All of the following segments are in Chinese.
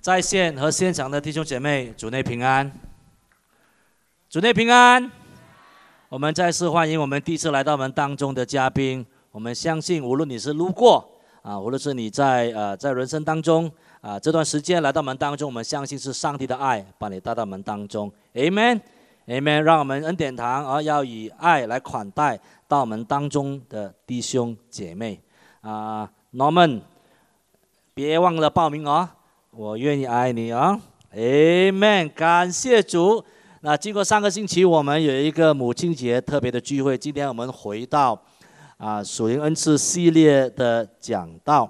在线和现场的弟兄姐妹，主内平安，主内平安。我们再次欢迎我们第一次来到我们当中的嘉宾。我们相信，无论你是路过啊，无论是你在呃在人生当中啊这段时间来到我们当中，我们相信是上帝的爱把你带到我们当中。Amen，Amen。让我们恩典堂啊要以爱来款待到我们当中的弟兄姐妹啊，Norman，别忘了报名哦。我愿意爱你啊，Amen！感谢主。那经过上个星期，我们有一个母亲节特别的聚会。今天我们回到啊属灵恩赐系列的讲道。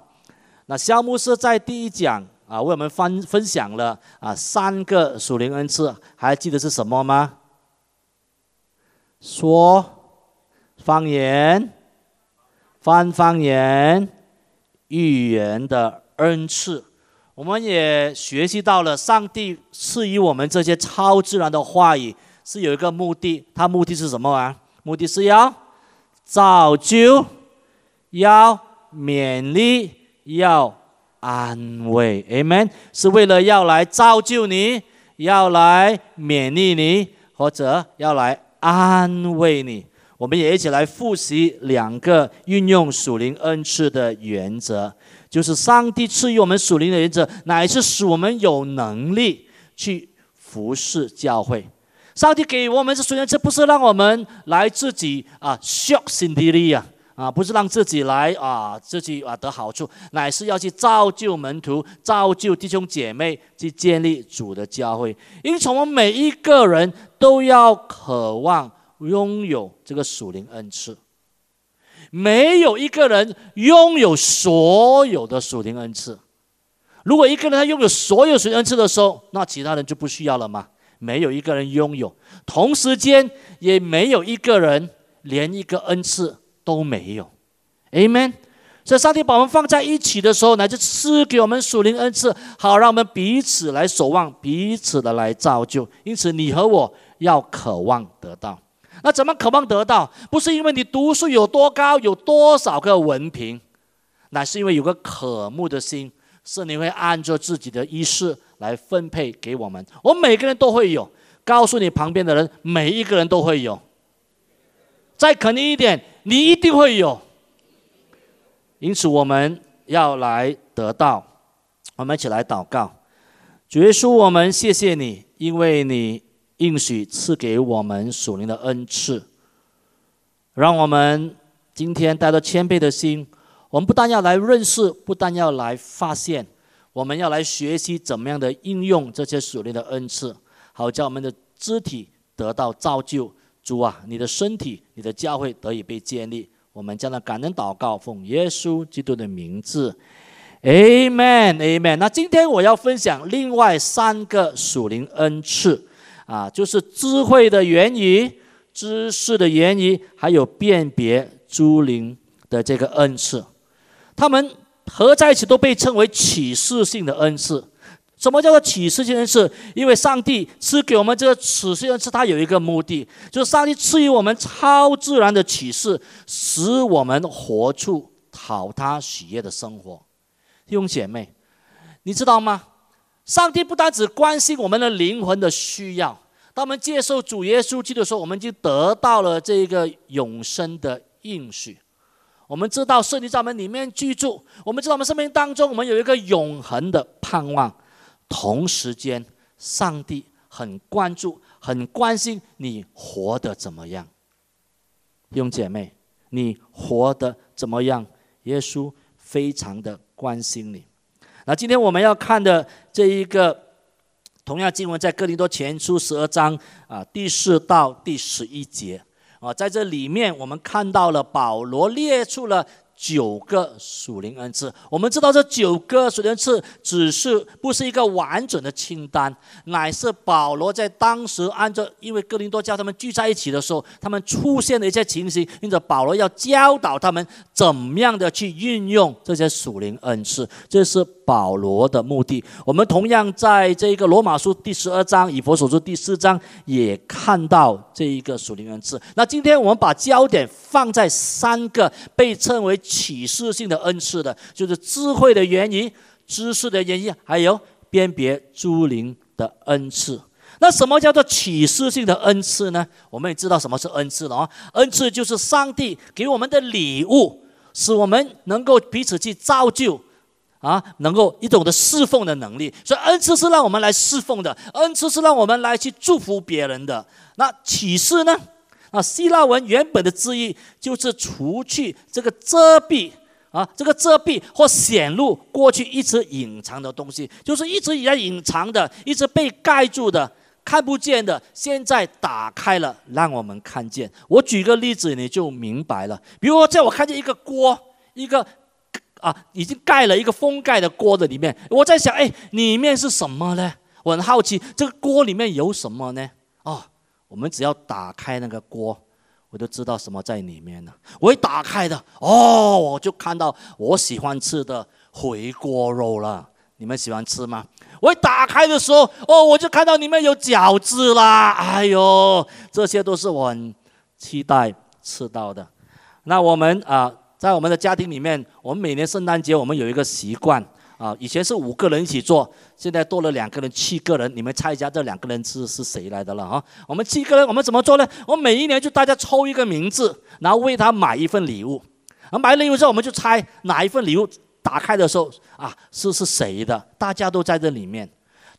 那肖牧师在第一讲啊为我们分分享了啊三个属灵恩赐，还记得是什么吗？说方言、翻方言、预言的恩赐。我们也学习到了，上帝赐予我们这些超自然的话语是有一个目的，它目的是什么啊？目的是要造就、要勉励、要安慰，Amen。是为了要来造就你，要来勉励你，或者要来安慰你。我们也一起来复习两个运用属灵恩赐的原则。就是上帝赐予我们属灵的原则，乃是使我们有能力去服侍教会。上帝给我们这属灵，这不是让我们来自己啊削心地力啊啊，不是让自己来啊自己啊得好处，乃是要去造就门徒，造就弟兄姐妹，去建立主的教会。因此，我们每一个人都要渴望拥有这个属灵恩赐。没有一个人拥有所有的属灵恩赐。如果一个人他拥有所有属灵恩赐的时候，那其他人就不需要了吗？没有一个人拥有，同时间也没有一个人连一个恩赐都没有。Amen。所以上帝把我们放在一起的时候，乃至赐给我们属灵恩赐，好让我们彼此来守望，彼此的来造就。因此，你和我要渴望得到。那怎么渴望得到？不是因为你读书有多高，有多少个文凭，乃是因为有个渴慕的心，是你会按照自己的意识来分配给我们。我每个人都会有，告诉你旁边的人，每一个人都会有。再肯定一点，你一定会有。因此，我们要来得到。我们一起来祷告，主耶稣，我们谢谢你，因为你。应许赐给我们属灵的恩赐，让我们今天带着谦卑的心，我们不但要来认识，不但要来发现，我们要来学习怎么样的应用这些属灵的恩赐，好叫我们的肢体得到造就。主啊，你的身体、你的教会得以被建立。我们将来感恩祷告，奉耶稣基督的名字，Amen，Amen。那今天我要分享另外三个属灵恩赐。啊，就是智慧的源于、知识的源于，还有辨别诸灵的这个恩赐，他们合在一起都被称为启示性的恩赐。什么叫做启示性恩赐？因为上帝赐给我们这个启示恩赐，它有一个目的，就是上帝赐予我们超自然的启示，使我们活出讨他喜悦的生活。弟兄姐妹，你知道吗？上帝不单只关心我们的灵魂的需要，当我们接受主耶稣基督的时候，我们就得到了这个永生的应许。我们知道圣灵在我们里面居住，我们知道我们生命当中我们有一个永恒的盼望。同时间，上帝很关注、很关心你活得怎么样。弟兄姐妹，你活得怎么样？耶稣非常的关心你。那今天我们要看的这一个同样经文，在哥林多前书十二章啊第四到第十一节啊，在这里面我们看到了保罗列出了。九个属灵恩赐，我们知道这九个属灵恩赐只是不是一个完整的清单，乃是保罗在当时按照，因为哥林多教他们聚在一起的时候，他们出现的一些情形，因此保罗要教导他们怎么样的去运用这些属灵恩赐，这是保罗的目的。我们同样在这个罗马书第十二章、以佛所书第四章也看到这一个属灵恩赐。那今天我们把焦点放在三个被称为。启示性的恩赐的，就是智慧的原因、知识的原因，还有辨别诸灵的恩赐。那什么叫做启示性的恩赐呢？我们也知道什么是恩赐了啊！恩赐就是上帝给我们的礼物，使我们能够彼此去造就，啊，能够一种的侍奉的能力。所以恩赐是让我们来侍奉的，恩赐是让我们来去祝福别人的。那启示呢？啊，希腊文原本的字义就是除去这个遮蔽啊，这个遮蔽或显露过去一直隐藏的东西，就是一直以来隐藏的，一直被盖住的。看不见的，现在打开了，让我们看见。我举个例子，你就明白了。比如说，在我看见一个锅，一个啊，已经盖了一个封盖的锅的里面，我在想，哎，里面是什么呢？我很好奇，这个锅里面有什么呢？哦，我们只要打开那个锅，我就知道什么在里面了。我一打开的，哦，我就看到我喜欢吃的回锅肉了。你们喜欢吃吗？我一打开的时候，哦，我就看到里面有饺子啦！哎呦，这些都是我很期待吃到的。那我们啊，在我们的家庭里面，我们每年圣诞节我们有一个习惯啊，以前是五个人一起做，现在多了两个人，七个人。你们猜一下，这两个人是是谁来的了啊？我们七个人，我们怎么做呢？我每一年就大家抽一个名字，然后为他买一份礼物。啊，买礼物之后，我们就猜哪一份礼物。打开的时候啊，是是谁的？大家都在这里面，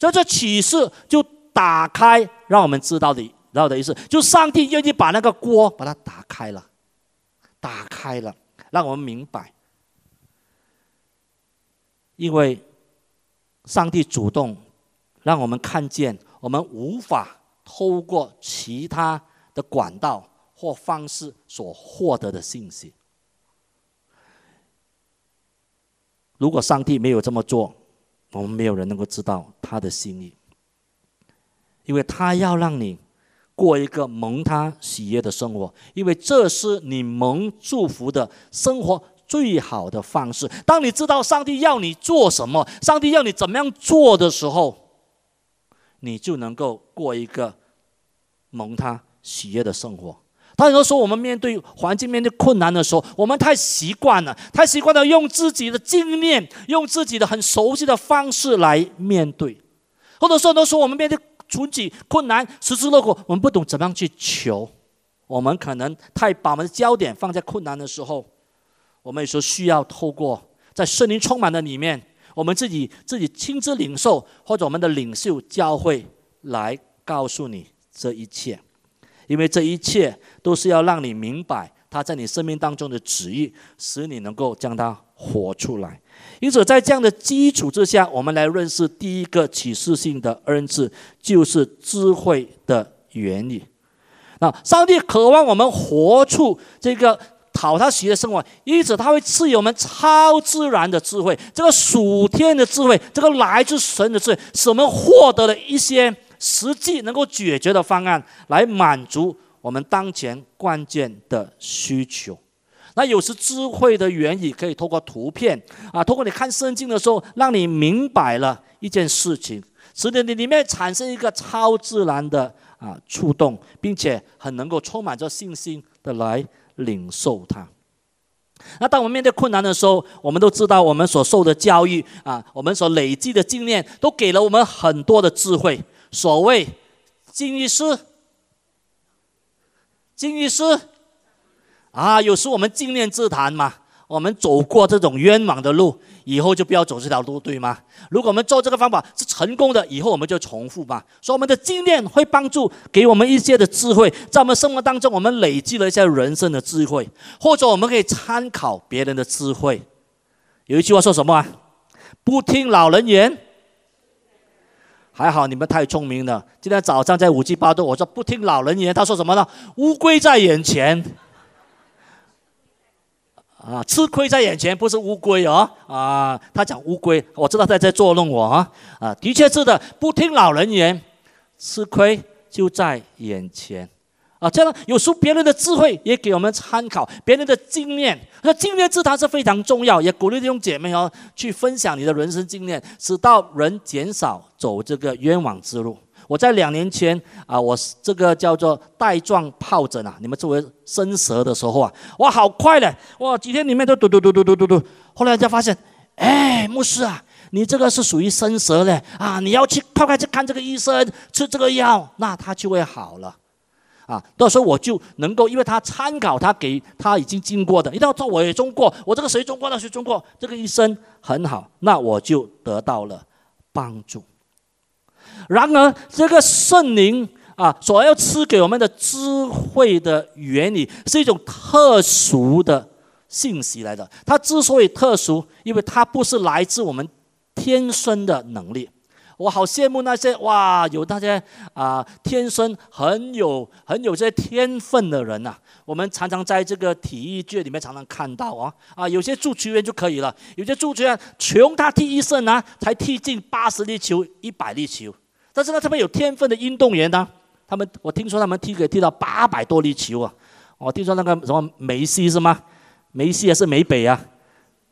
所以这启示就打开，让我们知道的，知道的意思，就上帝愿意把那个锅把它打开了，打开了，让我们明白，因为上帝主动让我们看见，我们无法透过其他的管道或方式所获得的信息。如果上帝没有这么做，我们没有人能够知道他的心意，因为他要让你过一个蒙他喜悦的生活，因为这是你蒙祝福的生活最好的方式。当你知道上帝要你做什么，上帝要你怎么样做的时候，你就能够过一个蒙他喜悦的生活。很多时候，我们面对环境、面对困难的时候，我们太习惯了，太习惯了用自己的经验、用自己的很熟悉的方式来面对。或者说，很多时候我们面对处境困难、十字路口，我们不懂怎么样去求。我们可能太把我们的焦点放在困难的时候，我们有时候需要透过在圣灵充满的里面，我们自己自己亲自领受，或者我们的领袖教会来告诉你这一切。因为这一切都是要让你明白他在你生命当中的旨意，使你能够将它活出来。因此，在这样的基础之下，我们来认识第一个启示性的恩赐，就是智慧的原理。那上帝渴望我们活出这个讨他喜的生活，因此他会赐予我们超自然的智慧，这个属天的智慧，这个来自神的智慧，使我们获得了一些。实际能够解决的方案，来满足我们当前关键的需求。那有时智慧的原理可以通过图片啊，通过你看圣经的时候，让你明白了一件事情，使得你里面产生一个超自然的啊触动，并且很能够充满着信心的来领受它。那当我们面对困难的时候，我们都知道我们所受的教育啊，我们所累积的经验，都给了我们很多的智慧。所谓经一事，经一事啊，有时我们经验自谈嘛。我们走过这种冤枉的路，以后就不要走这条路，对吗？如果我们做这个方法是成功的，以后我们就重复吧。所以我们的经验会帮助给我们一些的智慧，在我们生活当中，我们累积了一些人生的智慧，或者我们可以参考别人的智慧。有一句话说什么啊？不听老人言。还好你们太聪明了。今天早上在五七八度，我说不听老人言，他说什么呢？乌龟在眼前，啊，吃亏在眼前，不是乌龟哦，啊，他讲乌龟，我知道他在捉弄我啊，啊，的确是的，不听老人言，吃亏就在眼前。啊，这样有时候别人的智慧也给我们参考，别人的经验，那经验之谈是非常重要，也鼓励弟兄姐妹哦去分享你的人生经验，使到人减少走这个冤枉之路。我在两年前啊，我这个叫做带状疱疹啊，你们作为生蛇的时候啊，哇，好快嘞，哇，几天里面都嘟嘟嘟嘟嘟嘟嘟，后来才发现，哎，牧师啊。你这个是属于生蛇嘞啊，你要去快快去看这个医生，吃这个药，那他就会好了。啊，到时候我就能够，因为他参考他给他已经经过的，一定要说我也中过，我这个谁中过，那谁中过，这个医生很好，那我就得到了帮助。然而，这个圣灵啊，所要赐给我们的智慧的原理，是一种特殊的信息来的。它之所以特殊，因为它不是来自我们天生的能力。我好羡慕那些哇，有那些啊，天生很有很有这些天分的人呐。我们常常在这个体育界里面常常看到啊啊，有些足球员就可以了，有些足球员穷他踢一生啊，才踢进八十粒球、一百粒球。但是呢，特别有天分的运动员呢，他们我听说他们踢可以踢到八百多粒球啊。我听说那个什么梅西是吗？梅西还是梅北啊？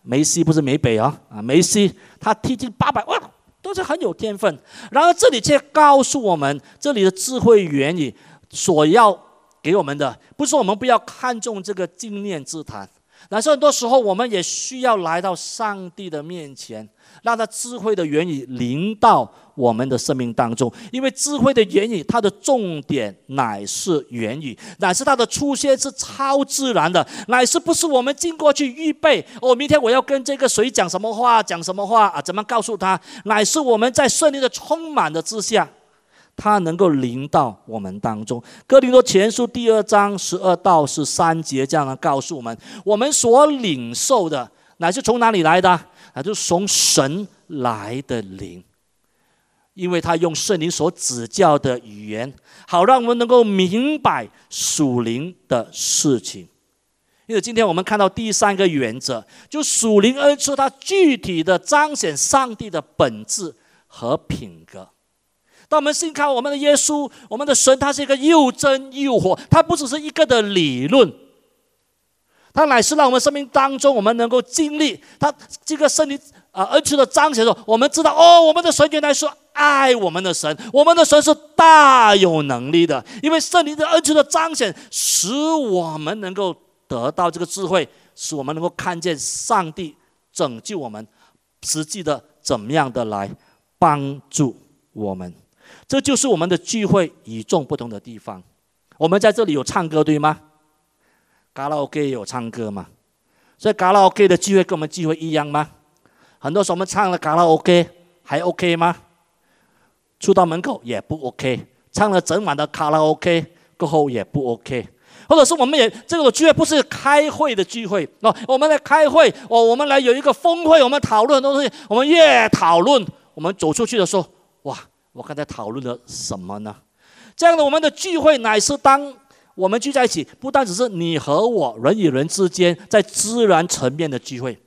梅西不是梅北啊啊，梅西他踢进八百哇。都是很有天分，然而这里却告诉我们，这里的智慧原理所要给我们的，不是我们不要看重这个经验之谈，但是很多时候我们也需要来到上帝的面前。让他智慧的原理临到我们的生命当中，因为智慧的原理，它的重点乃是言语，乃是它的出现是超自然的，乃是不是我们经过去预备？哦，明天我要跟这个谁讲什么话，讲什么话啊？怎么告诉他？乃是我们在圣灵的充满的之下，他能够临到我们当中。哥林多前书第二章十二到十三节这样的告诉我们：我们所领受的，乃是从哪里来的？啊就是从神来的灵，因为他用圣灵所指教的语言，好让我们能够明白属灵的事情。因为今天我们看到第三个原则，就属灵恩赐，它具体的彰显上帝的本质和品格。当我们信靠我们的耶稣，我们的神，他是一个又真又活，他不只是一个的理论。他乃是让我们生命当中，我们能够经历他这个圣灵啊恩赐的彰显的时候，我们知道哦，我们的神原来是爱我们的神，我们的神是大有能力的。因为圣灵的恩赐的彰显，使我们能够得到这个智慧，使我们能够看见上帝拯救我们，实际的怎么样的来帮助我们。这就是我们的聚会与众不同的地方。我们在这里有唱歌，对吗？卡拉 OK 有唱歌嘛？所以卡拉 OK 的聚会跟我们聚会一样吗？很多时候我们唱了卡拉 OK 还 OK 吗？出到门口也不 OK，唱了整晚的卡拉 OK 过后也不 OK，或者是我们也这个聚会不是开会的聚会哦，我们来开会哦，我们来有一个峰会，我们讨论东西，我们越讨论，我们走出去的时候，哇，我刚才讨论了什么呢？这样的我们的聚会乃是当。我们聚在一起，不单只是你和我人与人之间在自然层面的聚会，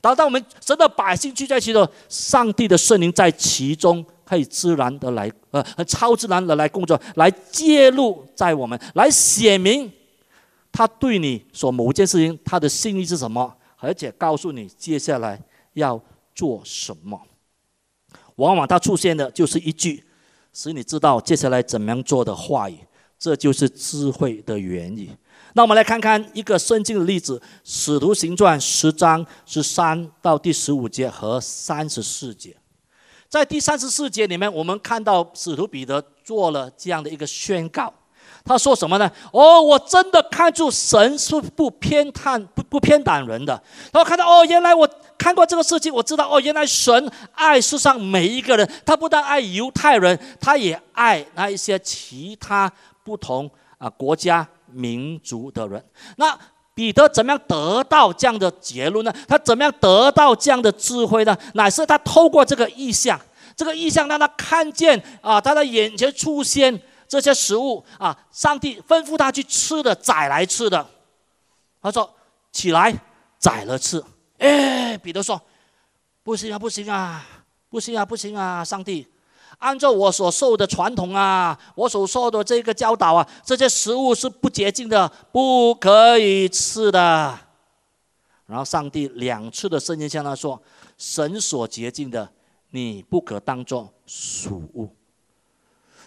当当我们神的百姓聚在一起的时候，上帝的圣灵在其中可以自然的来，呃，超自然的来工作，来介入在我们，来显明他对你所某件事情他的心意是什么，而且告诉你接下来要做什么。往往它出现的就是一句，使你知道接下来怎么样做的话语。这就是智慧的原理。那我们来看看一个圣经的例子，《使徒行传》十章十三到第十五节和三十四节。在第三十四节里面，我们看到使徒彼得做了这样的一个宣告。他说什么呢？哦，我真的看出神是不偏袒、不不偏袒人的。然后看到哦，原来我看过这个事情，我知道哦，原来神爱世上每一个人，他不但爱犹太人，他也爱那一些其他。不同啊国家民族的人，那彼得怎么样得到这样的结论呢？他怎么样得到这样的智慧呢？乃是他透过这个意象，这个意象让他看见啊，他的眼前出现这些食物啊，上帝吩咐他去吃的，宰来吃的。他说：“起来，宰了吃。”哎，彼得说：“不行啊，不行啊，不行啊，不行啊，上帝。”按照我所受的传统啊，我所受的这个教导啊，这些食物是不洁净的，不可以吃的。然后上帝两次的声音向他说：“神所洁净的，你不可当作属物。”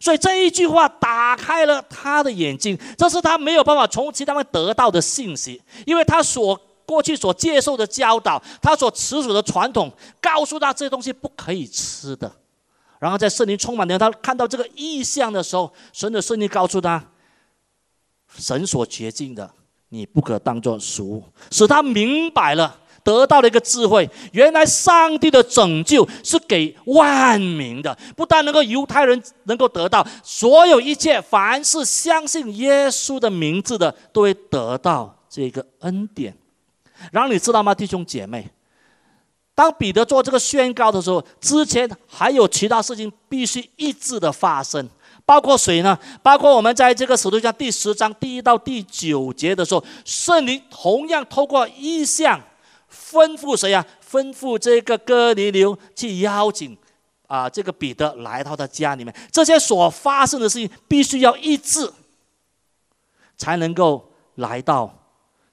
所以这一句话打开了他的眼睛，这是他没有办法从其他方得到的信息，因为他所。过去所接受的教导，他所持守的传统，告诉他这些东西不可以吃的。然后在圣灵充满的他看到这个意象的时候，神的圣灵告诉他，神所洁净的，你不可当作食物，使他明白了。得到了一个智慧，原来上帝的拯救是给万民的，不但能够犹太人能够得到，所有一切凡是相信耶稣的名字的，都会得到这个恩典。然后你知道吗，弟兄姐妹？当彼得做这个宣告的时候，之前还有其他事情必须一致的发生，包括谁呢？包括我们在这个使徒行第十章第一到第九节的时候，圣灵同样透过意象。吩咐谁呀？吩咐这个哥尼流去邀请啊，这个彼得来到他家里面。这些所发生的事情必须要一致，才能够来到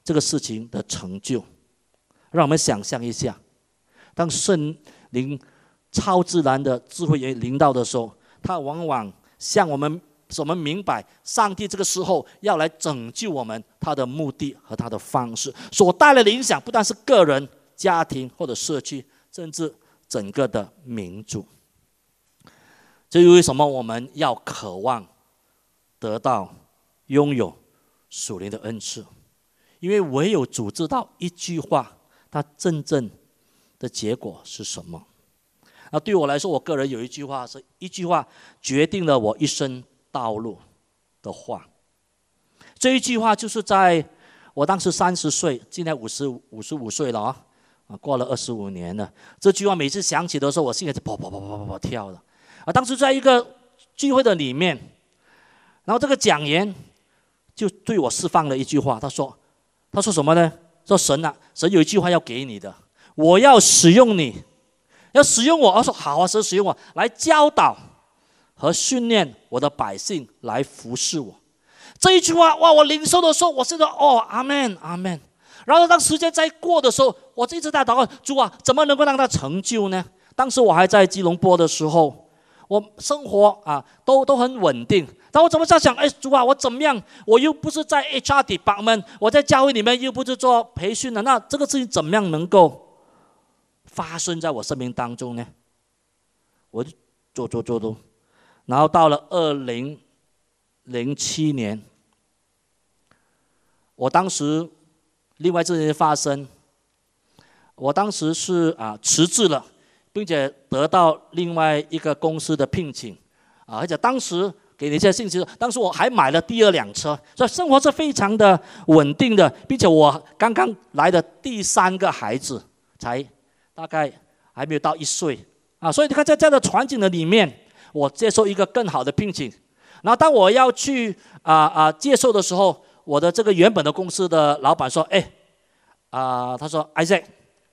这个事情的成就。让我们想象一下，当圣灵超自然的智慧也临到的时候，他往往向我们。使我们明白，上帝这个时候要来拯救我们，他的目的和他的方式所带来的影响，不但是个人、家庭或者社区，甚至整个的民族。这为什么我们要渴望得到、拥有属灵的恩赐？因为唯有主知道一句话，它真正的结果是什么。那对我来说，我个人有一句话，是一句话决定了我一生。道路的话，这一句话就是在我当时三十岁，今年五十五十五岁了啊，啊，过了二十五年了。这句话每次想起的时候，我心里就跑跑跑跑跑跑跳的。啊，当时在一个聚会的里面，然后这个讲员就对我释放了一句话，他说：“他说什么呢？说神啊，神有一句话要给你的，我要使用你，要使用我。”我说：“好啊，神使用我来教导。”和训练我的百姓来服侍我，这一句话哇！我领受的时候，我现在哦，阿门，阿门。然后当时间在过的时候，我一直在祷告主啊，怎么能够让他成就呢？当时我还在吉隆坡的时候，我生活啊都都很稳定。但我怎么在想？哎，主啊，我怎么样？我又不是在 HR department，我在教会里面又不是做培训的，那这个事情怎么样能够发生在我生命当中呢？我就做做做做。然后到了二零零七年，我当时另外这件事发生，我当时是啊辞职了，并且得到另外一个公司的聘请，啊，而且当时给你一些信息，当时我还买了第二辆车，所以生活是非常的稳定的，并且我刚刚来的第三个孩子才大概还没有到一岁，啊，所以你看在这样的场景的里面。我接受一个更好的聘请，然后当我要去啊啊接受的时候，我的这个原本的公司的老板说：“哎，啊，他说，Isaac，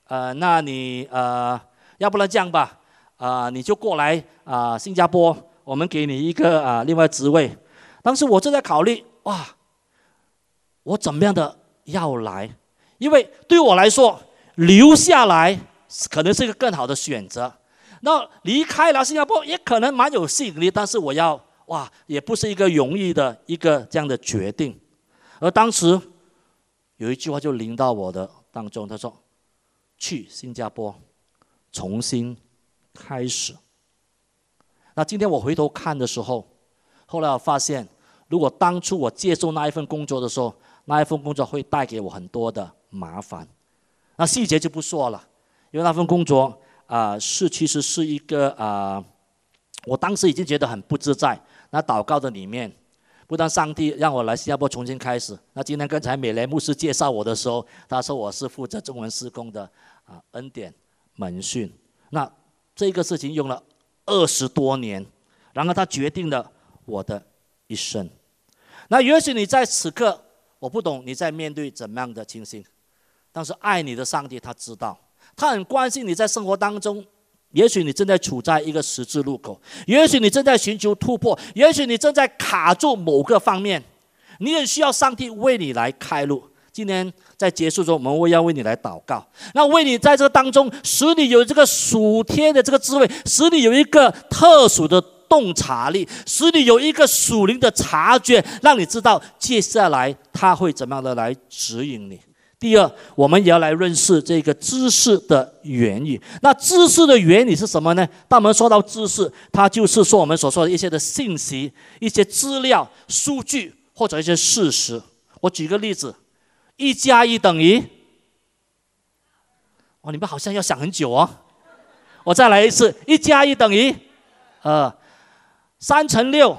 呃，那你呃，要不然这样吧，啊，你就过来啊，新加坡，我们给你一个啊另外职位。”当时我正在考虑，哇，我怎么样的要来？因为对我来说，留下来可能是一个更好的选择。那离开了新加坡也可能蛮有吸引力，但是我要哇，也不是一个容易的一个这样的决定。而当时有一句话就临到我的当中，他说：“去新加坡，重新开始。”那今天我回头看的时候，后来我发现，如果当初我接受那一份工作的时候，那一份工作会带给我很多的麻烦。那细节就不说了，因为那份工作。啊，是其实是一个啊，我当时已经觉得很不自在。那祷告的里面，不但上帝让我来新加坡重新开始。那今天刚才美莲牧师介绍我的时候，他说我是负责中文施工的啊，恩典门训。那这个事情用了二十多年，然后他决定了我的一生。那也许你在此刻，我不懂你在面对怎么样的情形，但是爱你的上帝他知道。他很关心你在生活当中，也许你正在处在一个十字路口，也许你正在寻求突破，也许你正在卡住某个方面，你也需要上帝为你来开路。今天在结束中，我们会要为你来祷告，那为你在这个当中使你有这个属天的这个智慧，使你有一个特殊的洞察力，使你有一个属灵的察觉，让你知道接下来他会怎么样的来指引你。第二，我们也要来认识这个知识的原理。那知识的原理是什么呢？当我们说到知识，它就是说我们所说的一些的信息、一些资料、数据或者一些事实。我举个例子：一加一等于……哦，你们好像要想很久哦。我再来一次：一加一等于呃，三乘六。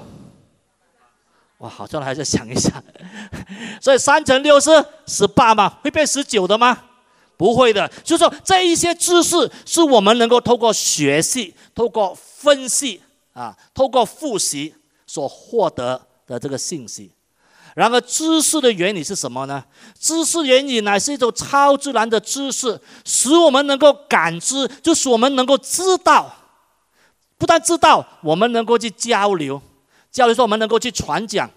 哇，好像还是想一下，所以三乘六是十八吗？会变十九的吗？不会的。就是说，这一些知识是我们能够透过学习、透过分析啊、透过复习所获得的这个信息。然而，知识的原理是什么呢？知识原理乃是一种超自然的知识，使我们能够感知，就是我们能够知道。不但知道，我们能够去交流。教育说，我们能够去传讲，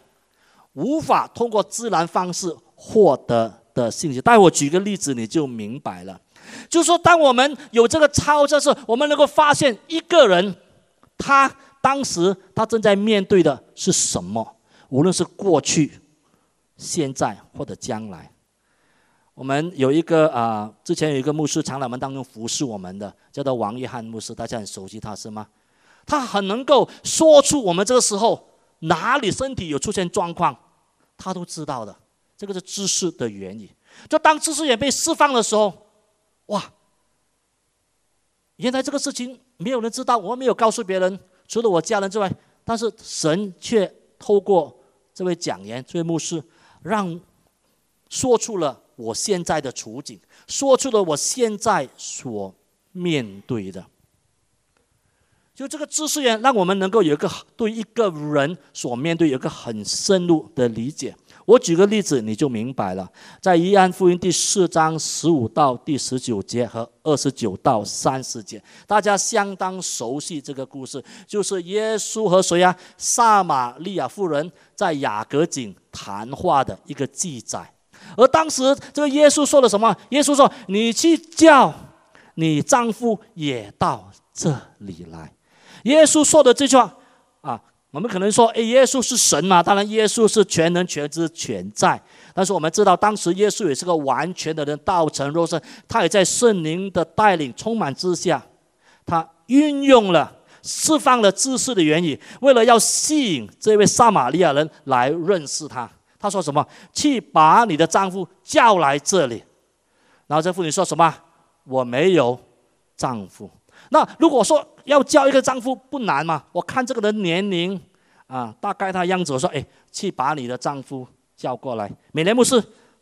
无法通过自然方式获得的信息。待会我举个例子，你就明白了。就是说，当我们有这个超知识，我们能够发现一个人，他当时他正在面对的是什么，无论是过去、现在或者将来。我们有一个啊，之前有一个牧师，长老们当中服侍我们的，叫做王约翰牧师，大家很熟悉他是吗？他很能够说出我们这个时候哪里身体有出现状况，他都知道的。这个是知识的原理。就当知识也被释放的时候，哇！原来这个事情没有人知道，我没有告诉别人，除了我家人之外，但是神却透过这位讲员、这位牧师，让说出了我现在的处境，说出了我现在所面对的。就这个知识源，让我们能够有一个对一个人所面对有一个很深入的理解。我举个例子，你就明白了。在约翰福音第四章十五到第十九节和二十九到三十节，大家相当熟悉这个故事，就是耶稣和谁呀？撒玛利亚妇人在雅各井谈话的一个记载。而当时这个耶稣说了什么？耶稣说：“你去叫你丈夫也到这里来。”耶稣说的这句话啊，我们可能说，哎，耶稣是神嘛？当然，耶稣是全能、全知、全在。但是我们知道，当时耶稣也是个完全的人，道成肉身，他也在圣灵的带领、充满之下，他运用了、释放了知识的原理，为了要吸引这位撒玛利亚人来认识他。他说什么？去把你的丈夫叫来这里。然后这妇女说什么？我没有丈夫。那如果说要叫一个丈夫不难嘛？我看这个人年龄啊，大概他样子，我说哎，去把你的丈夫叫过来。美莲牧师，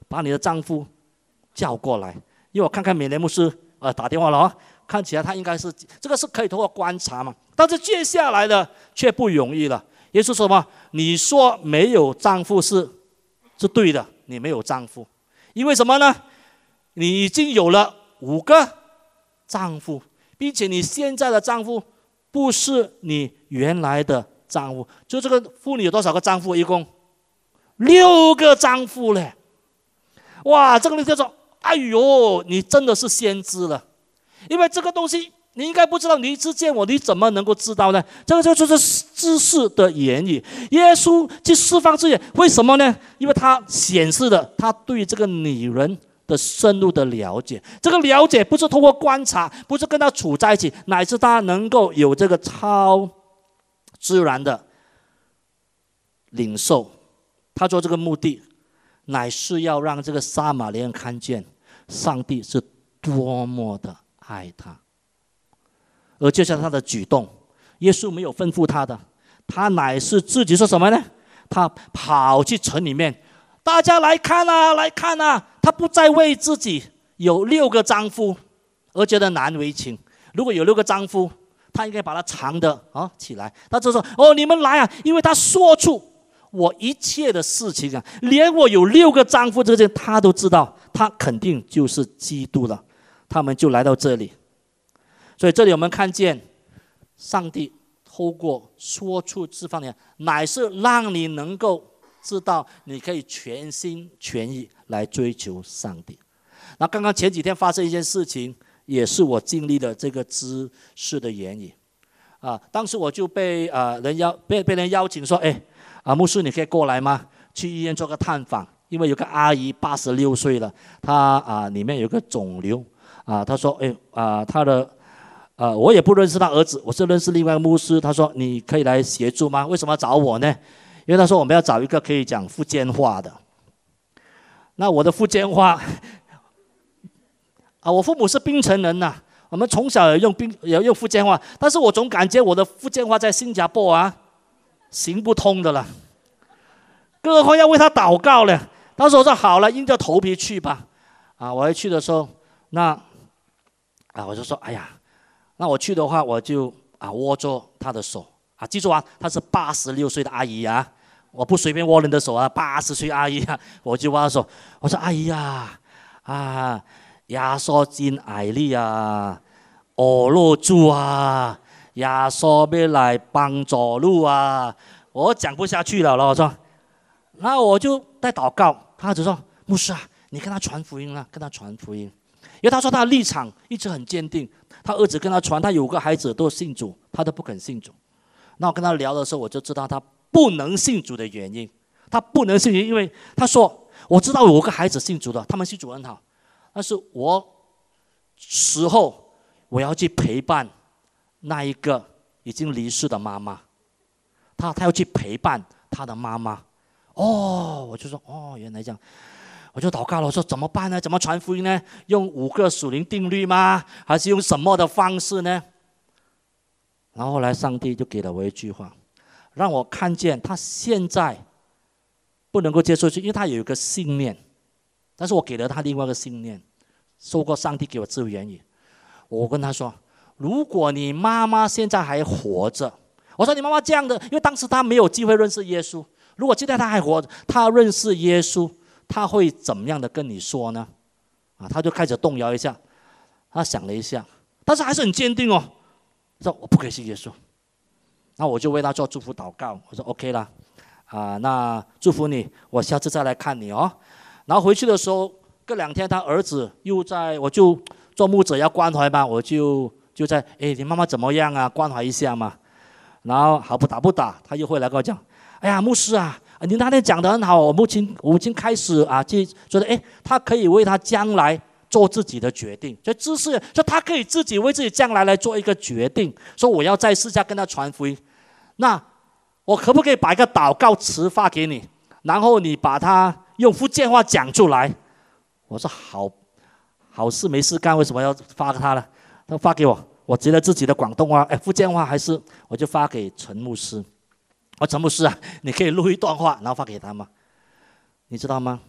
把你的丈夫叫过来，因为我看看美莲牧师呃打电话了啊，看起来他应该是这个是可以通过观察嘛。但是接下来的却不容易了。耶稣说什么？你说没有丈夫是是对的，你没有丈夫，因为什么呢？你已经有了五个丈夫。并且你现在的丈夫不是你原来的丈夫，就这个妇女有多少个丈夫？一共六个丈夫嘞！哇，这个人叫做哎呦，你真的是先知了，因为这个东西你应该不知道，你一次见我，你怎么能够知道呢？这个就就是知识的言语。耶稣去释放这些，为什么呢？因为他显示的，他对这个女人。的深入的了解，这个了解不是通过观察，不是跟他处在一起，乃是他能够有这个超自然的领受。他做这个目的，乃是要让这个撒玛利亚看见上帝是多么的爱他。而就像他的举动，耶稣没有吩咐他的，他乃是自己说什么呢？他跑去城里面。大家来看啊，来看啊！他不再为自己有六个丈夫而觉得难为情。如果有六个丈夫，他应该把他藏的啊起来。他就说：“哦，你们来啊！”因为他说出我一切的事情啊，连我有六个丈夫这些他都知道，他肯定就是基督了。他们就来到这里，所以这里我们看见上帝透过说出这方面，乃是让你能够。知道你可以全心全意来追求上帝。那刚刚前几天发生一件事情，也是我经历的这个知识的原因。啊，当时我就被啊人邀被被人邀请说，哎，啊牧师你可以过来吗？去医院做个探访，因为有个阿姨八十六岁了，她啊里面有个肿瘤啊，她说哎啊她的啊我也不认识她儿子，我是认识另外一个牧师，他说你可以来协助吗？为什么找我呢？因为他说我们要找一个可以讲福建话的。那我的福建话啊，我父母是槟城人呐，我们从小也用槟也用福建话，但是我总感觉我的福建话在新加坡啊行不通的了，更何况要为他祷告了。当时我说好了，硬着头皮去吧。啊，我要去的时候，那啊我就说哎呀，那我去的话我就啊握着他的手啊，记住啊，她是八十六岁的阿姨啊。我不随便握人的手啊，八十岁阿姨啊，我就握她手，我说阿姨呀，啊，耶稣真爱你啊，哦罗主啊，耶稣要来帮助路啊，我讲不下去了了，我说，那我就在祷告，他就说牧师啊，你跟他传福音啊，跟他传福音，因为他说他的立场一直很坚定，他儿子跟他传，他有个孩子都信主，他都不肯信主，那我跟他聊的时候，我就知道他。不能信主的原因，他不能信主，因为他说：“我知道有个孩子信主的，他们信主很好，但是我死后我要去陪伴那一个已经离世的妈妈，他他要去陪伴他的妈妈。”哦，我就说：“哦，原来这样。”我就祷告了，我说：“怎么办呢？怎么传福音呢？用五个属灵定律吗？还是用什么的方式呢？”然后后来上帝就给了我一句话。让我看见他现在不能够接受去，因为他有一个信念，但是我给了他另外一个信念，受过上帝给我自由言语。我跟他说：如果你妈妈现在还活着，我说你妈妈这样的，因为当时他没有机会认识耶稣。如果现在他还活着，他认识耶稣，他会怎么样的跟你说呢？啊，他就开始动摇一下，他想了一下，但是还是很坚定哦，说我不可以信耶稣。那我就为他做祝福祷告，我说 OK 了，啊，那祝福你，我下次再来看你哦。然后回去的时候，隔两天他儿子又在，我就做牧者要关怀嘛，我就就在，哎，你妈妈怎么样啊？关怀一下嘛。然后好不打不打，他又会来跟我讲，哎呀，牧师啊，你那天讲的很好，我母亲我母亲开始啊，就觉得哎，他可以为他将来。做自己的决定，所以知识，说他可以自己为自己将来来做一个决定。说我要在私下跟他传福音，那我可不可以把一个祷告词发给你，然后你把它用福建话讲出来？我说好，好事没事干，为什么要发给他呢？他发给我，我觉得自己的广东话，哎，福建话还是我就发给陈牧师。我陈牧师啊，你可以录一段话，然后发给他吗？你知道吗？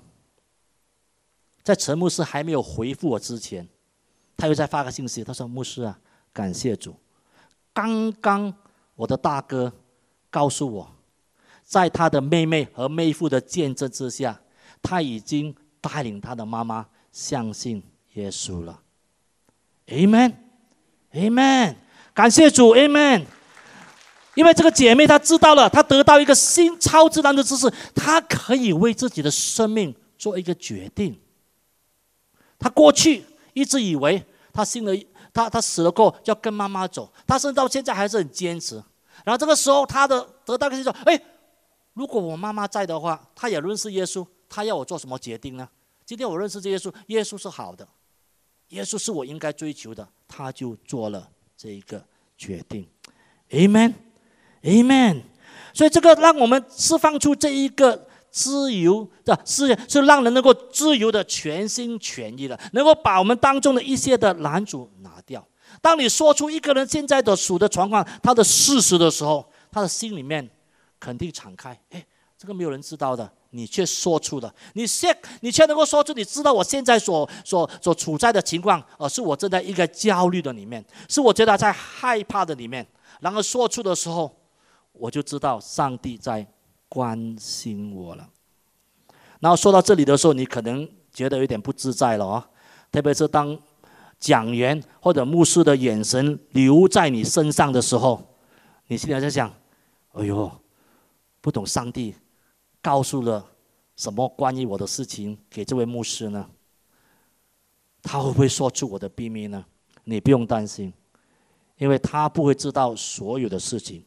在陈牧师还没有回复我之前，他又在发个信息。他说：“牧师啊，感谢主，刚刚我的大哥告诉我，在他的妹妹和妹夫的见证之下，他已经带领他的妈妈相信耶稣了。”Amen，Amen，感谢主，Amen。因为这个姐妹她知道了，她得到一个新超自然的知识，她可以为自己的生命做一个决定。他过去一直以为他信了他他死了过后要跟妈妈走，他甚至到现在还是很坚持。然后这个时候他的得到的是说：哎，如果我妈妈在的话，他也认识耶稣，他要我做什么决定呢？今天我认识这耶稣，耶稣是好的，耶稣是我应该追求的，他就做了这一个决定。Amen，Amen。所以这个让我们释放出这一个。自由的是是让人能够自由的全心全意的，能够把我们当中的一些的拦阻拿掉。当你说出一个人现在的属的状况，他的事实的时候，他的心里面肯定敞开。哎，这个没有人知道的，你却说出了，你现你却能够说出，你知道我现在所所所处在的情况，而是我正在一个焦虑的里面，是我觉得在害怕的里面。然后说出的时候，我就知道上帝在。关心我了，然后说到这里的时候，你可能觉得有点不自在了哦，特别是当讲员或者牧师的眼神留在你身上的时候，你心里在想：哎呦，不懂上帝告诉了什么关于我的事情给这位牧师呢？他会不会说出我的秘密呢？你不用担心，因为他不会知道所有的事情。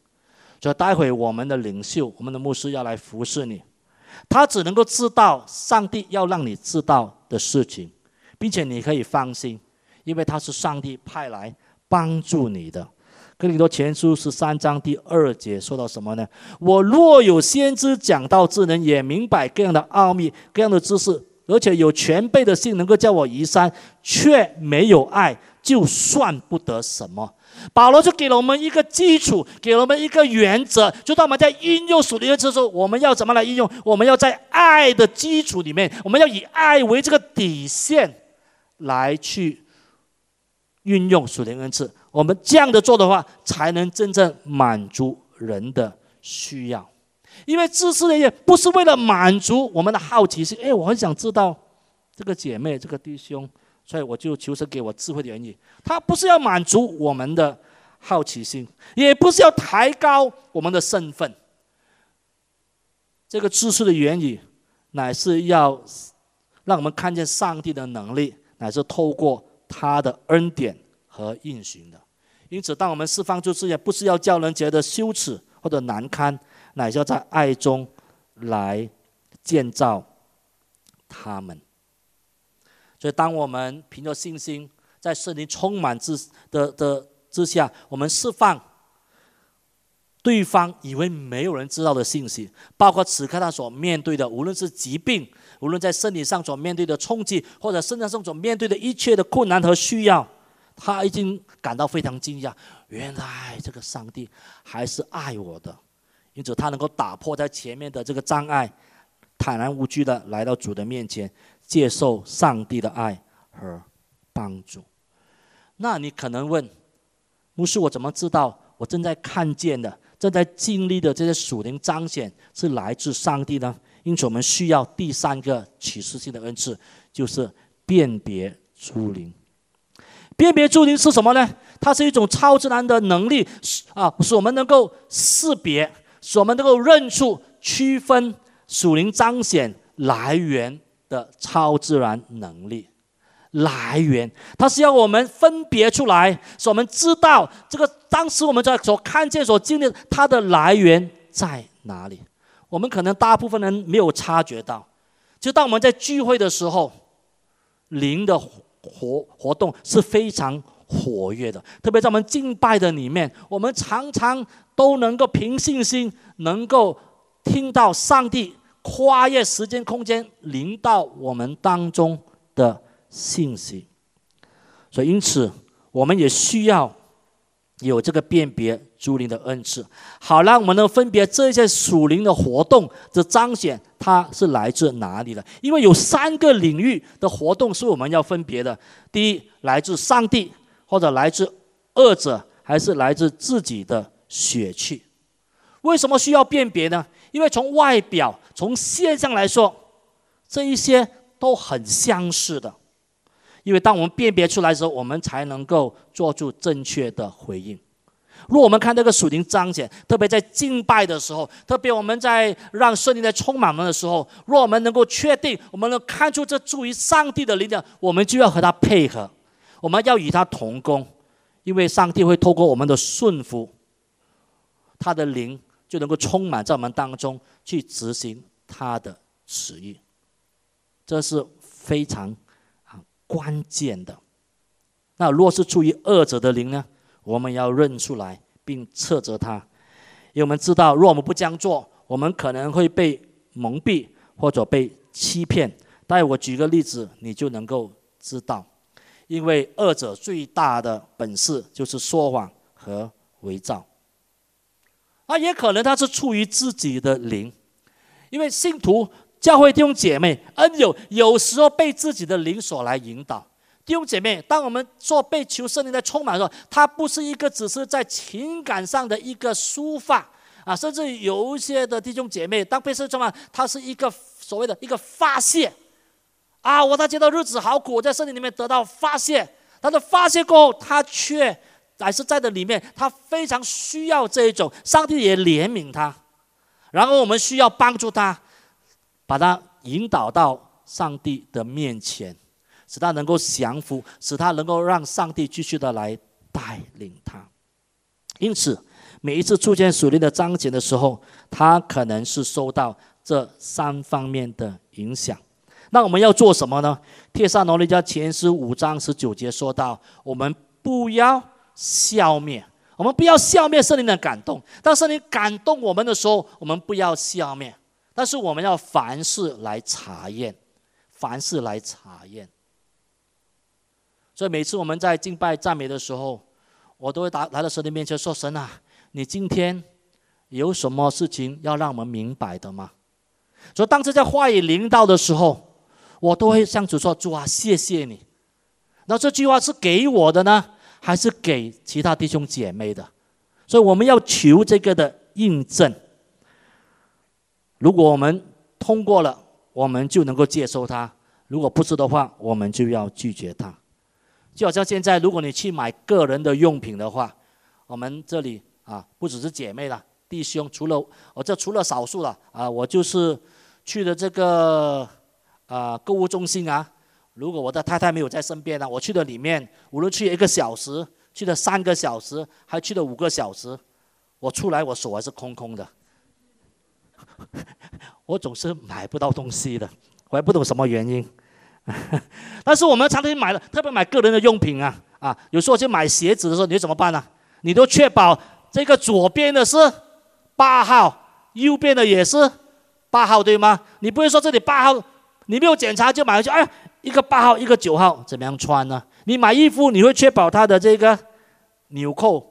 所以待会我们的领袖、我们的牧师要来服侍你，他只能够知道上帝要让你知道的事情，并且你可以放心，因为他是上帝派来帮助你的。哥林多前书十三章第二节说到什么呢？我若有先知讲道之能，也明白各样的奥秘、各样的知识，而且有全备的信，能够叫我移山，却没有爱，就算不得什么。保罗就给了我们一个基础，给了我们一个原则，就当我们在运用属灵的时候，我们要怎么来运用？我们要在爱的基础里面，我们要以爱为这个底线来去运用属灵恩赐。我们这样的做的话，才能真正满足人的需要。因为知识的也不是为了满足我们的好奇心。哎，我很想知道这个姐妹、这个弟兄，所以我就求神给我智慧的原因。他不是要满足我们的好奇心，也不是要抬高我们的身份。这个知识的原理，乃是要让我们看见上帝的能力，乃是透过他的恩典和应许的。因此，当我们释放出这些，不是要叫人觉得羞耻或者难堪，乃是要在爱中来建造他们。所以，当我们凭着信心，在圣灵充满之的的之下，我们释放对方以为没有人知道的信息，包括此刻他所面对的，无论是疾病，无论在身体上所面对的冲击，或者身上所面对的一切的困难和需要。他已经感到非常惊讶，原来这个上帝还是爱我的，因此他能够打破在前面的这个障碍，坦然无惧的来到主的面前，接受上帝的爱和帮助。那你可能问，牧师，我怎么知道我正在看见的、正在经历的这些属灵彰显是来自上帝呢？因此，我们需要第三个启示性的恩赐，就是辨别诸灵。辨别诸灵是什么呢？它是一种超自然的能力，啊，使我们能够识别，使我们能够认出、区分属灵彰显来源的超自然能力。来源，它是要我们分别出来，使我们知道这个当时我们在所看见、所经历它的来源在哪里。我们可能大部分人没有察觉到，就当我们在聚会的时候，灵的。活活动是非常活跃的，特别在我们敬拜的里面，我们常常都能够凭信心，能够听到上帝跨越时间空间临到我们当中的信息。所以，因此我们也需要有这个辨别诸灵的恩赐，好让我们能分别这些属灵的活动的彰显。它是来自哪里的？因为有三个领域的活动是我们要分别的。第一，来自上帝，或者来自恶者，还是来自自己的血气？为什么需要辨别呢？因为从外表、从现象来说，这一些都很相似的。因为当我们辨别出来的时候，我们才能够做出正确的回应。如果我们看这个属灵彰显，特别在敬拜的时候，特别我们在让圣灵在充满我们的时候，若我们能够确定，我们能看出这助于上帝的力量，我们就要和他配合，我们要与他同工，因为上帝会透过我们的顺服，他的灵就能够充满在我们当中，去执行他的旨意，这是非常啊关键的。那若是出于恶者的灵呢？我们要认出来并斥责他，因为我们知道，若我们不这样做，我们可能会被蒙蔽或者被欺骗。待我举个例子，你就能够知道，因为二者最大的本事就是说谎和伪造。啊，也可能他是出于自己的灵，因为信徒教会弟兄姐妹恩友有时候被自己的灵所来引导。弟兄姐妹，当我们做被求圣灵的充满的时候，它不是一个只是在情感上的一个抒发啊，甚至有一些的弟兄姐妹，当被圣灵充满，它是一个所谓的一个发泄啊，我他觉得日子好苦，在圣灵里面得到发泄，他的发泄过后，他却还是在的里面，他非常需要这一种，上帝也怜悯他，然后我们需要帮助他，把他引导到上帝的面前。使他能够降服，使他能够让上帝继续的来带领他。因此，每一次出现属灵的彰显的时候，他可能是受到这三方面的影响。那我们要做什么呢？帖撒罗尼迦前书五章十九节说到：我们不要消灭，我们不要消灭圣灵的感动。当圣灵感动我们的时候，我们不要消灭，但是我们要凡事来查验，凡事来查验。所以每次我们在敬拜赞美的时候，我都会打来到神的面前说：“神啊，你今天有什么事情要让我们明白的吗？”所以当这在话语临到的时候，我都会向主说：“主啊，谢谢你。”那这句话是给我的呢，还是给其他弟兄姐妹的？所以我们要求这个的印证。如果我们通过了，我们就能够接受它；如果不是的话，我们就要拒绝它。就好像现在，如果你去买个人的用品的话，我们这里啊，不只是姐妹了，弟兄，除了我这除了少数了啊，我就是去的这个。啊，购物中心啊，如果我的太太没有在身边呢，我去的里面，无论去一个小时，去了三个小时，还去了五个小时，我出来我手还是空空的，我总是买不到东西的，我也不懂什么原因。但是我们常常买了，特别买个人的用品啊，啊，有时候去买鞋子的时候，你怎么办呢？你都确保这个左边的是八号，右边的也是八号，对吗？你不会说这里八号。你没有检查就买回去，哎，一个八号，一个九号，怎么样穿呢？你买衣服，你会确保它的这个纽扣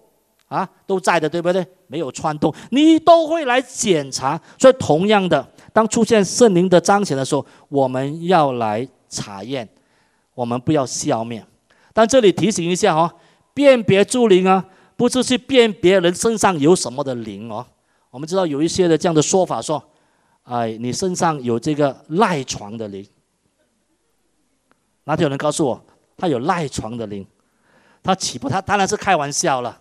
啊都在的，对不对？没有穿洞，你都会来检查。所以同样的，当出现圣灵的彰显的时候，我们要来查验，我们不要消灭。但这里提醒一下哦，辨别诸灵啊，不是去辨别人身上有什么的灵哦。我们知道有一些的这样的说法说。哎，你身上有这个赖床的灵？哪天有人告诉我他有赖床的灵？他岂不他当然是开玩笑了，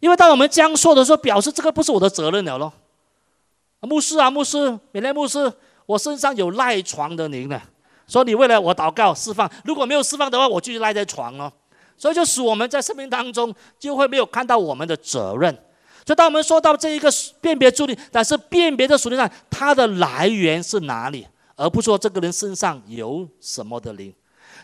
因为当我们这样说的时候，表示这个不是我的责任了咯。牧师啊，牧师，美莲牧师，我身上有赖床的灵呢，说你为了我祷告释放，如果没有释放的话，我就赖在床了。所以就使我们在生命当中就会没有看到我们的责任。所以，当我们说到这一个辨别助力，但是辨别的属灵上，它的来源是哪里，而不是说这个人身上有什么的灵。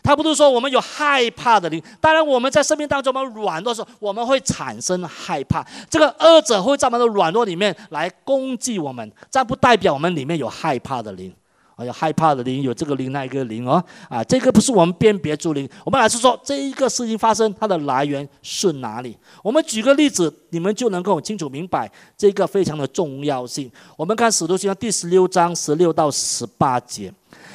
他不是说我们有害怕的灵。当然，我们在生命当中，我们软弱的时候，我们会产生害怕。这个恶者会在我们的软弱里面来攻击我们，这不代表我们里面有害怕的灵。还有害怕的灵，有这个灵那一个灵哦，啊，这个不是我们辨别出灵，我们还是说这一个事情发生它的来源是哪里？我们举个例子，你们就能够清楚明白这个非常的重要性。我们看使徒行传第十六章十六到十八节，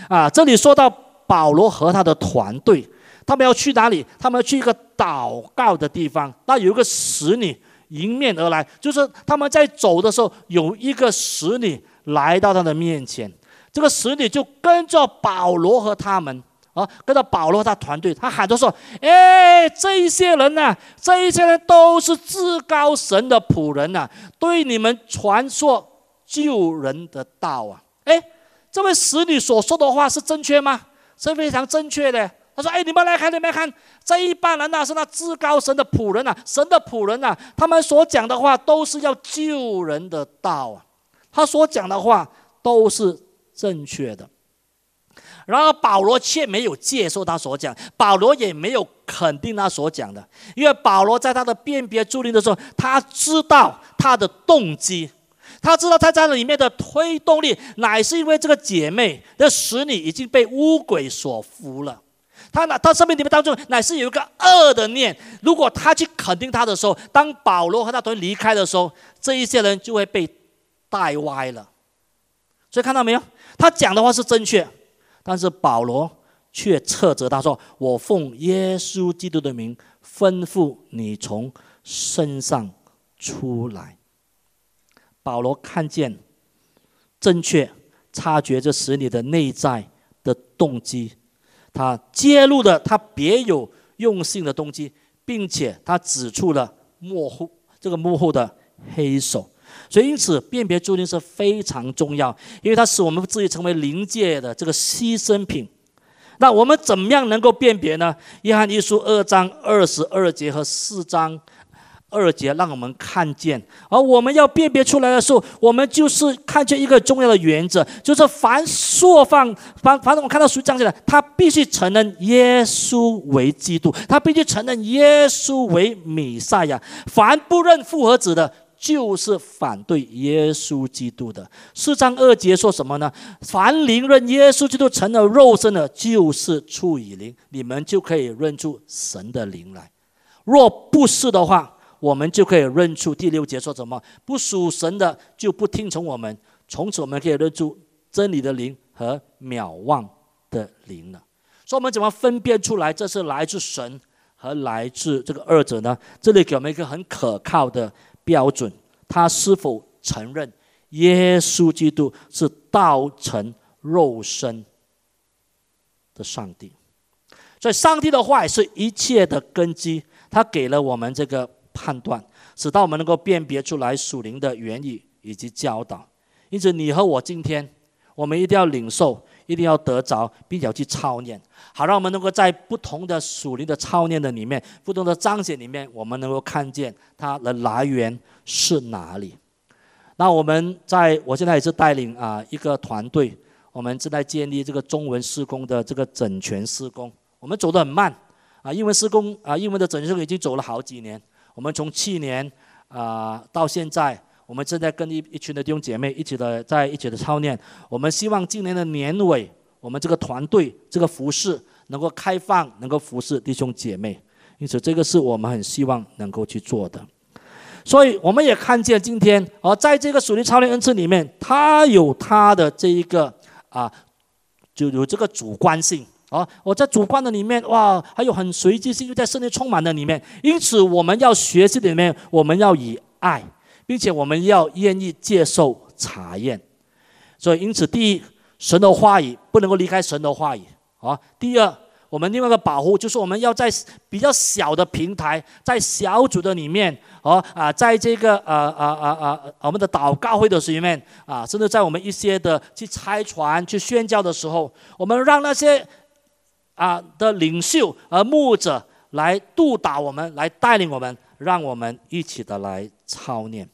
啊，这里说到保罗和他的团队，他们要去哪里？他们要去一个祷告的地方。那有一个使女迎面而来，就是他们在走的时候，有一个使女来到他的面前。这个使女就跟着保罗和他们啊，跟着保罗和他团队，他喊着说：“哎，这一些人呐，这一些人都是至高神的仆人呐，对你们传说救人的道啊！”哎，这位使女所说的话是正确吗？是非常正确的。他说：“哎，你们来看，你们看，这一帮人呐，是那至高神的仆人呐，神的仆人呐，他们所讲的话都是要救人的道啊。他所讲的话都是。”正确的，然而保罗却没有接受他所讲，保罗也没有肯定他所讲的，因为保罗在他的辨别助力的时候，他知道他的动机，他知道他在里面的推动力，乃是因为这个姐妹的使你已经被污鬼所俘了，他那他生命里面当中乃是有一个恶的念，如果他去肯定他的时候，当保罗和他同离开的时候，这一些人就会被带歪了，所以看到没有？他讲的话是正确，但是保罗却斥责他说：“我奉耶稣基督的名吩咐你从身上出来。”保罗看见正确，察觉这使你的内在的动机，他揭露了他别有用心的动机，并且他指出了幕后这个幕后的黑手。所以，因此辨别注定是非常重要，因为它使我们自己成为灵界的这个牺牲品。那我们怎么样能够辨别呢？约翰一书二章二十二节和四章二节让我们看见，而我们要辨别出来的时候，我们就是看见一个重要的原则，就是凡说放凡凡我看到书这样子的，他必须承认耶稣为基督，他必须承认耶稣为弥赛亚。凡不认复活子的，就是反对耶稣基督的。四章二节说什么呢？凡灵认耶稣基督成了肉身的，就是出于灵，你们就可以认出神的灵来。若不是的话，我们就可以认出第六节说什么？不属神的就不听从我们。从此我们可以认出真理的灵和渺望的灵了。所以，我们怎么分辨出来这是来自神和来自这个二者呢？这里给我们一个很可靠的标准：他是否承认耶稣基督是道成肉身的上帝？所以，上帝的话是一切的根基。他给了我们这个。判断，使到我们能够辨别出来属灵的原理以及教导。因此，你和我今天，我们一定要领受，一定要得着，并且要去操练，好让我们能够在不同的属灵的操练的里面，不同的彰显里面，我们能够看见它的来源是哪里。那我们在，我现在也是带领啊一个团队，我们正在建立这个中文施工的这个整全施工。我们走得很慢啊，英文施工啊，英文的整全已经走了好几年。我们从去年啊到现在，我们正在跟一一群的弟兄姐妹一起的在一起的操练。我们希望今年的年尾，我们这个团队这个服饰能够开放，能够服侍弟兄姐妹。因此，这个是我们很希望能够去做的。所以，我们也看见今天，而在这个属灵操练恩赐里面，它有它的这一个啊，就有这个主观性。啊，我在主观的里面，哇，还有很随机性，又在圣灵充满的里面。因此，我们要学习里面，我们要以爱，并且我们要愿意接受查验。所以，因此，第一，神的话语不能够离开神的话语啊。第二，我们另外一个保护就是我们要在比较小的平台，在小组的里面，哦啊，在这个呃呃呃呃我们的祷告会的里面啊，甚至在我们一些的去拆船、去宣教的时候，我们让那些。啊的领袖，而牧者来督导我们，来带领我们，让我们一起的来操练。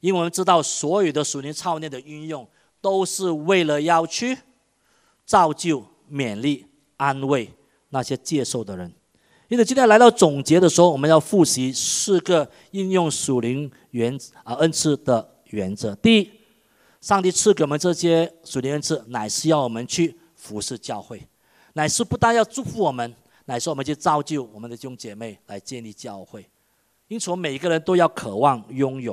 因为我们知道，所有的属灵操练的运用，都是为了要去造就、勉励、安慰那些接受的人。因此，今天来到总结的时候，我们要复习四个应用属灵原啊恩赐的原则。第一，上帝赐给我们这些属灵恩赐，乃是要我们去服侍教会。乃是不但要祝福我们，乃是我们去造就我们的弟兄姐妹来建立教会。因此，我们每一个人都要渴望拥有，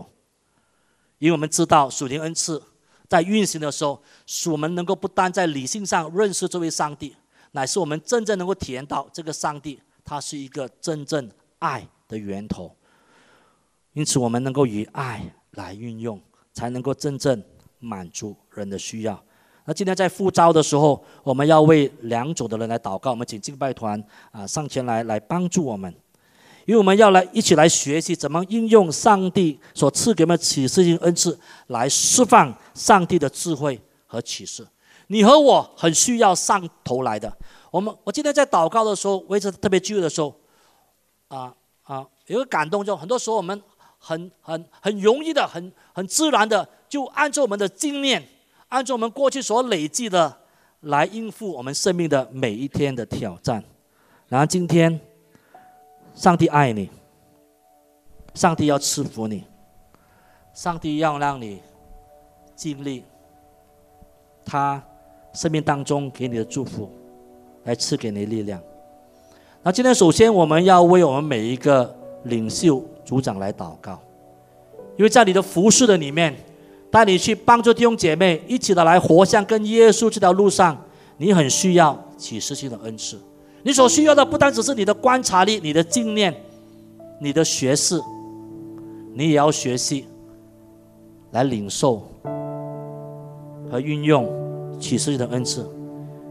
因为我们知道属灵恩赐在运行的时候，使我们能够不单在理性上认识这位上帝，乃是我们真正能够体验到这个上帝，他是一个真正爱的源头。因此，我们能够以爱来运用，才能够真正满足人的需要。那今天在复招的时候，我们要为两组的人来祷告。我们请敬拜团啊上前来来帮助我们，因为我们要来一起来学习怎么应用上帝所赐给我们启示性恩赐，来释放上帝的智慧和启示。你和我很需要上头来的。我们我今天在祷告的时候，为这特别聚会的时候，啊啊，有个感动，就很多时候我们很很很容易的、很很自然的，就按照我们的经验。按照我们过去所累积的来应付我们生命的每一天的挑战，然后今天，上帝爱你，上帝要赐福你，上帝要让你经历他生命当中给你的祝福，来赐给你力量。那今天首先我们要为我们每一个领袖组长来祷告，因为在你的服饰的里面。带你去帮助弟兄姐妹一起的来活像跟耶稣这条路上，你很需要启示性的恩赐。你所需要的不单只是你的观察力、你的经验、你的学识，你也要学习来领受和运用启示性的恩赐。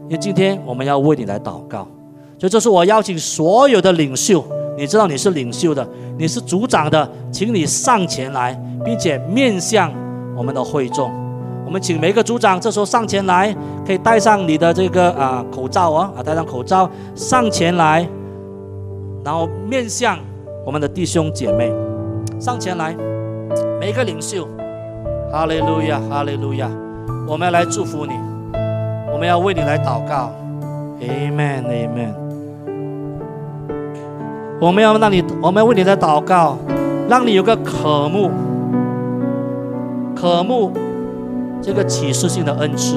因为今天我们要为你来祷告，所以这是我邀请所有的领袖。你知道你是领袖的，你是组长的，请你上前来，并且面向。我们的会众，我们请每一个组长这时候上前来，可以戴上你的这个啊口罩哦，啊戴上口罩。上前来，然后面向我们的弟兄姐妹。上前来，每一个领袖，哈利路亚，哈利路亚，我们要来祝福你，我们要为你来祷告，Amen，Amen。我们要让你，我们要为你来祷告，让你有个渴慕、渴慕这个启示性的恩赐。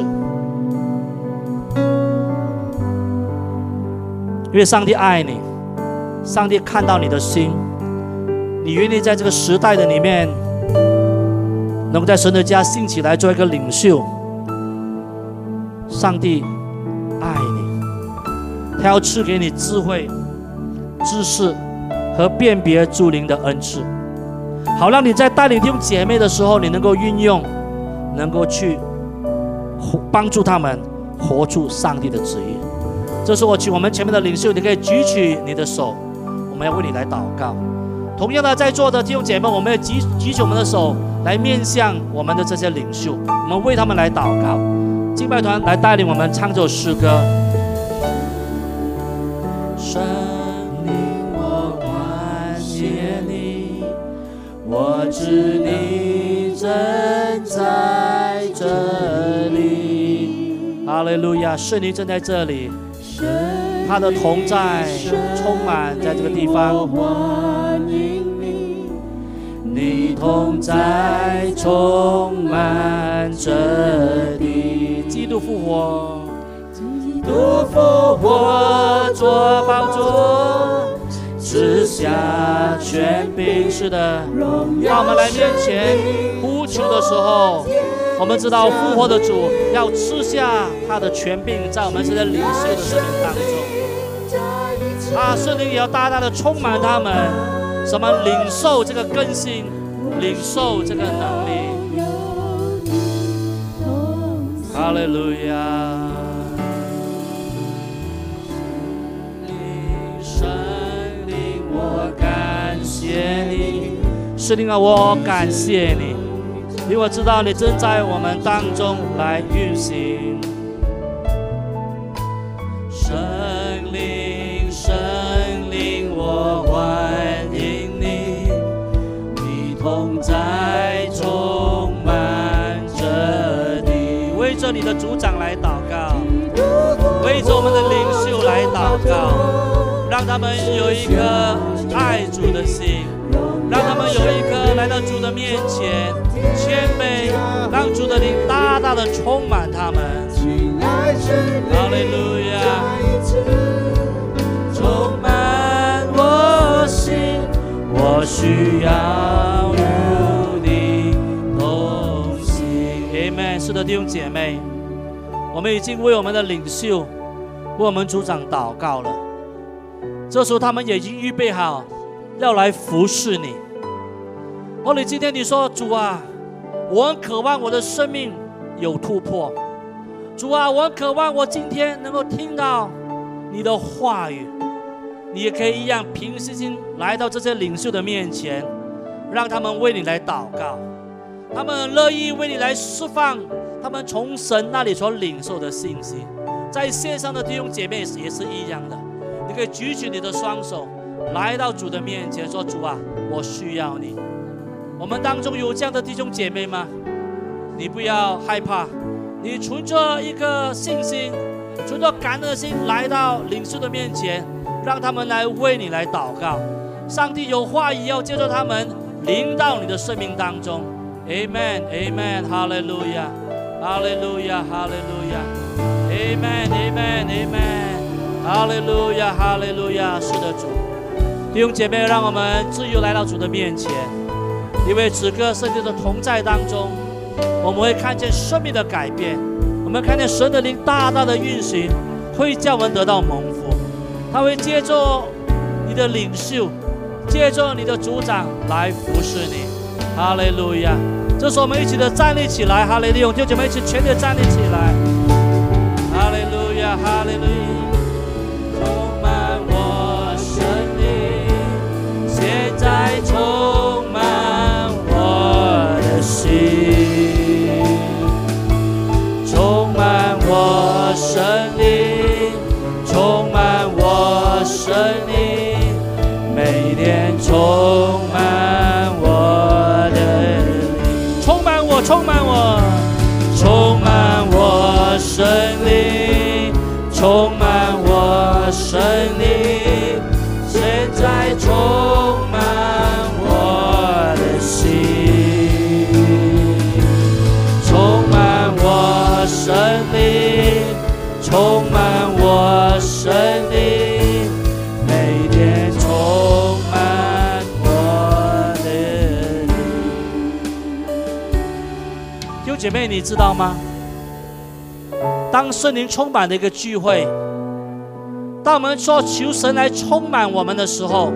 因为上帝爱你，上帝看到你的心，你愿意在这个时代的里面，能够在神的家兴起来做一个领袖。上帝爱你，他要赐给你智慧、知识和辨别诸灵的恩赐，好让你在带领弟兄姐妹的时候，你能够运用，能够去帮助他们活出上帝的旨意。这是我请我们前面的领袖，你可以举起你的手，我们要为你来祷告。同样的，在座的弟兄姐妹，我们要举举起我们的手来面向我们的这些领袖，我们为他们来祷告。敬拜团来带领我们唱这首诗歌。我知你正在这里。哈利路亚，是你正在这里。他的同在充满在这个地方，你同在充满这里。基督复活，基督复活是的。当我们来面前呼求的时候。我们知道复活的主要赐下他的权柄在我们这些领袖的生命当中，啊，圣灵也要大大的充满他们，什么领受这个更新，领受这个能力。哈利路亚！谢你，圣灵啊，我感谢你。因为我知道你正在我们当中来运行，神灵，神灵，我欢迎你，你同在充满这里，为着你的组长来祷告，为着我们的领袖来祷告，让他们有一颗主的心。让他们有一颗来到主的面前，谦卑，让主的灵大大的充满他们。哈利路亚，充满我心，我需要与你同行。Amen。是的，弟兄姐妹，我们已经为我们的领袖、为我们组长祷告了。这时候，他们也已经预备好。要来服侍你。哦，你今天你说主啊，我很渴望我的生命有突破。主啊，我很渴望我今天能够听到你的话语。你也可以一样平心心来到这些领袖的面前，让他们为你来祷告。他们乐意为你来释放他们从神那里所领受的信息。在线上的弟兄姐妹也是一样的，你可以举起你的双手。来到主的面前说：“主啊，我需要你。”我们当中有这样的弟兄姐妹吗？你不要害怕，你存着一个信心，存着感恩的心来到领袖的面前，让他们来为你来祷告。上帝有话语要接受他们临到你的生命当中。Amen，Amen，哈利路亚，哈利路亚，哈利路亚，Amen，Amen，Amen，哈利路亚，哈利路亚，是的，主。弟兄姐妹，让我们自由来到主的面前，因为此刻圣经的同在当中，我们会看见生命的改变，我们看见神的灵大大的运行，会叫我们得到蒙福。他会借助你的领袖，借助你的组长来服侍你。哈利路亚！这是我们一起的站立起来，哈利路亚！弟兄姐妹一起全体站立起来。哈利路亚，哈利路亚。充满我的心，充满我生命，充满我生命，每天充。姐妹，你知道吗？当圣灵充满的一个聚会，当我们说求神来充满我们的时候，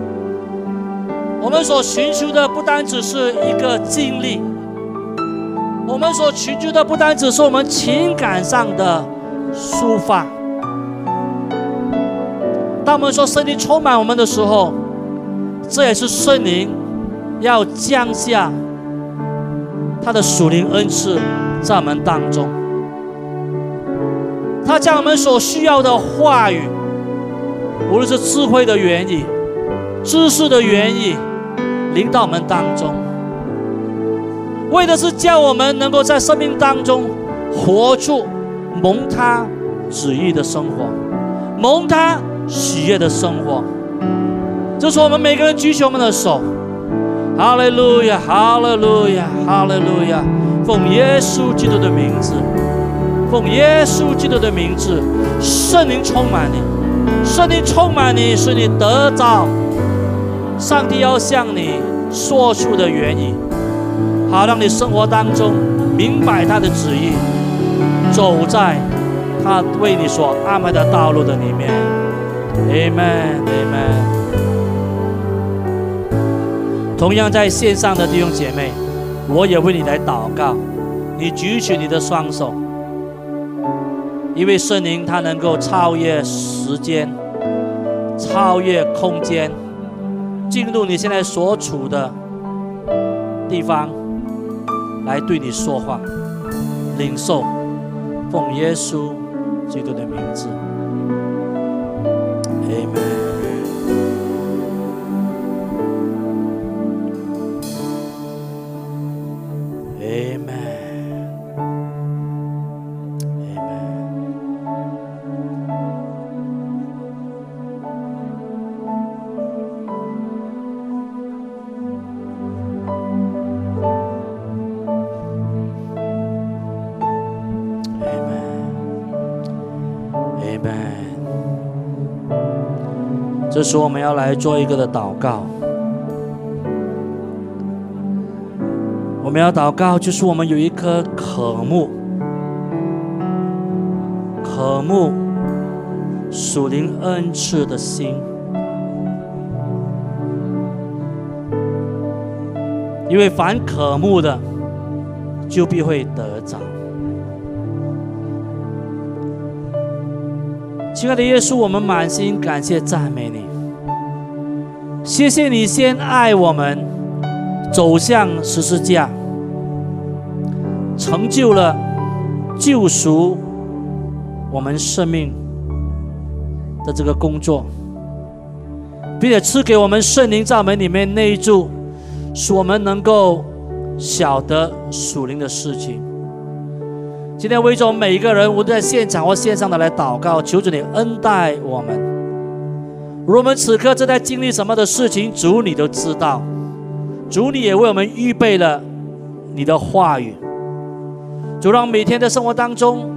我们所寻求的不单只是一个经历，我们所寻求的不单只是我们情感上的抒发。当我们说圣灵充满我们的时候，这也是圣灵要降下他的属灵恩赐在我们当中。他将我们所需要的话语，无论是智慧的原意、知识的原意，临到我们当中，为的是叫我们能够在生命当中活出蒙他旨意的生活，蒙他喜悦的生活。这是我们每个人举起我们的手，哈利路亚，哈利路亚，哈利路亚，奉耶稣基督的名字。奉耶稣基督的名字，圣灵充满你，圣灵充满你，使你得着上帝要向你说出的原因，好让你生活当中明白他的旨意，走在他为你所安排的道路的里面。Amen，Amen。同样在线上的弟兄姐妹，我也为你来祷告，你举起你的双手。因为圣灵它能够超越时间，超越空间，进入你现在所处的地方，来对你说话，领受，奉耶稣基督的名字说我们要来做一个的祷告。我们要祷告，就是我们有一颗渴慕、渴慕属灵恩赐的心，因为凡渴慕的，就必会得着。亲爱的耶稣，我们满心感谢赞美你。谢谢你先爱我们，走向十字架，成就了救赎我们生命的这个工作，并且赐给我们圣灵在门里面内住，使我们能够晓得属灵的事情。今天为着每一个人，无论在现场或线上的来祷告，求主你恩待我们。如我们此刻正在经历什么的事情，主你都知道。主你也为我们预备了你的话语。主让每天的生活当中，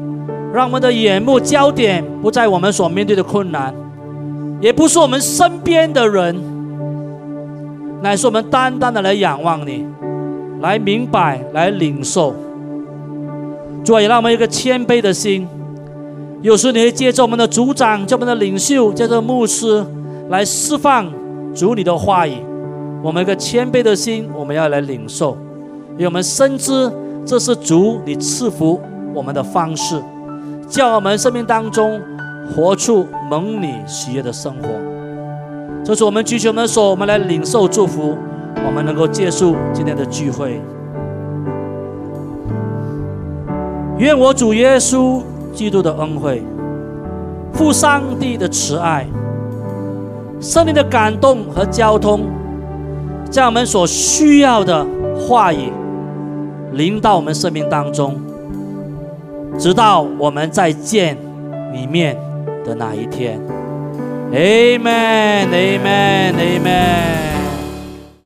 让我们的眼目焦点不在我们所面对的困难，也不是我们身边的人，乃是我们单单的来仰望你，来明白，来领受。主啊，也让我们一个谦卑的心。有时你会借着我们的组长、叫我们的领袖、叫做牧师来释放主你的话语。我们一个谦卑的心，我们要来领受，因为我们深知这是主你赐福我们的方式，叫我们生命当中活出蒙你喜悦的生活。这是我们举起我们的手，我们来领受祝福，我们能够结束今天的聚会。愿我主耶稣基督的恩惠、父上帝的慈爱、圣灵的感动和交通，将我们所需要的话语临到我们生命当中，直到我们再见你面的那一天。Amen，Amen，Amen。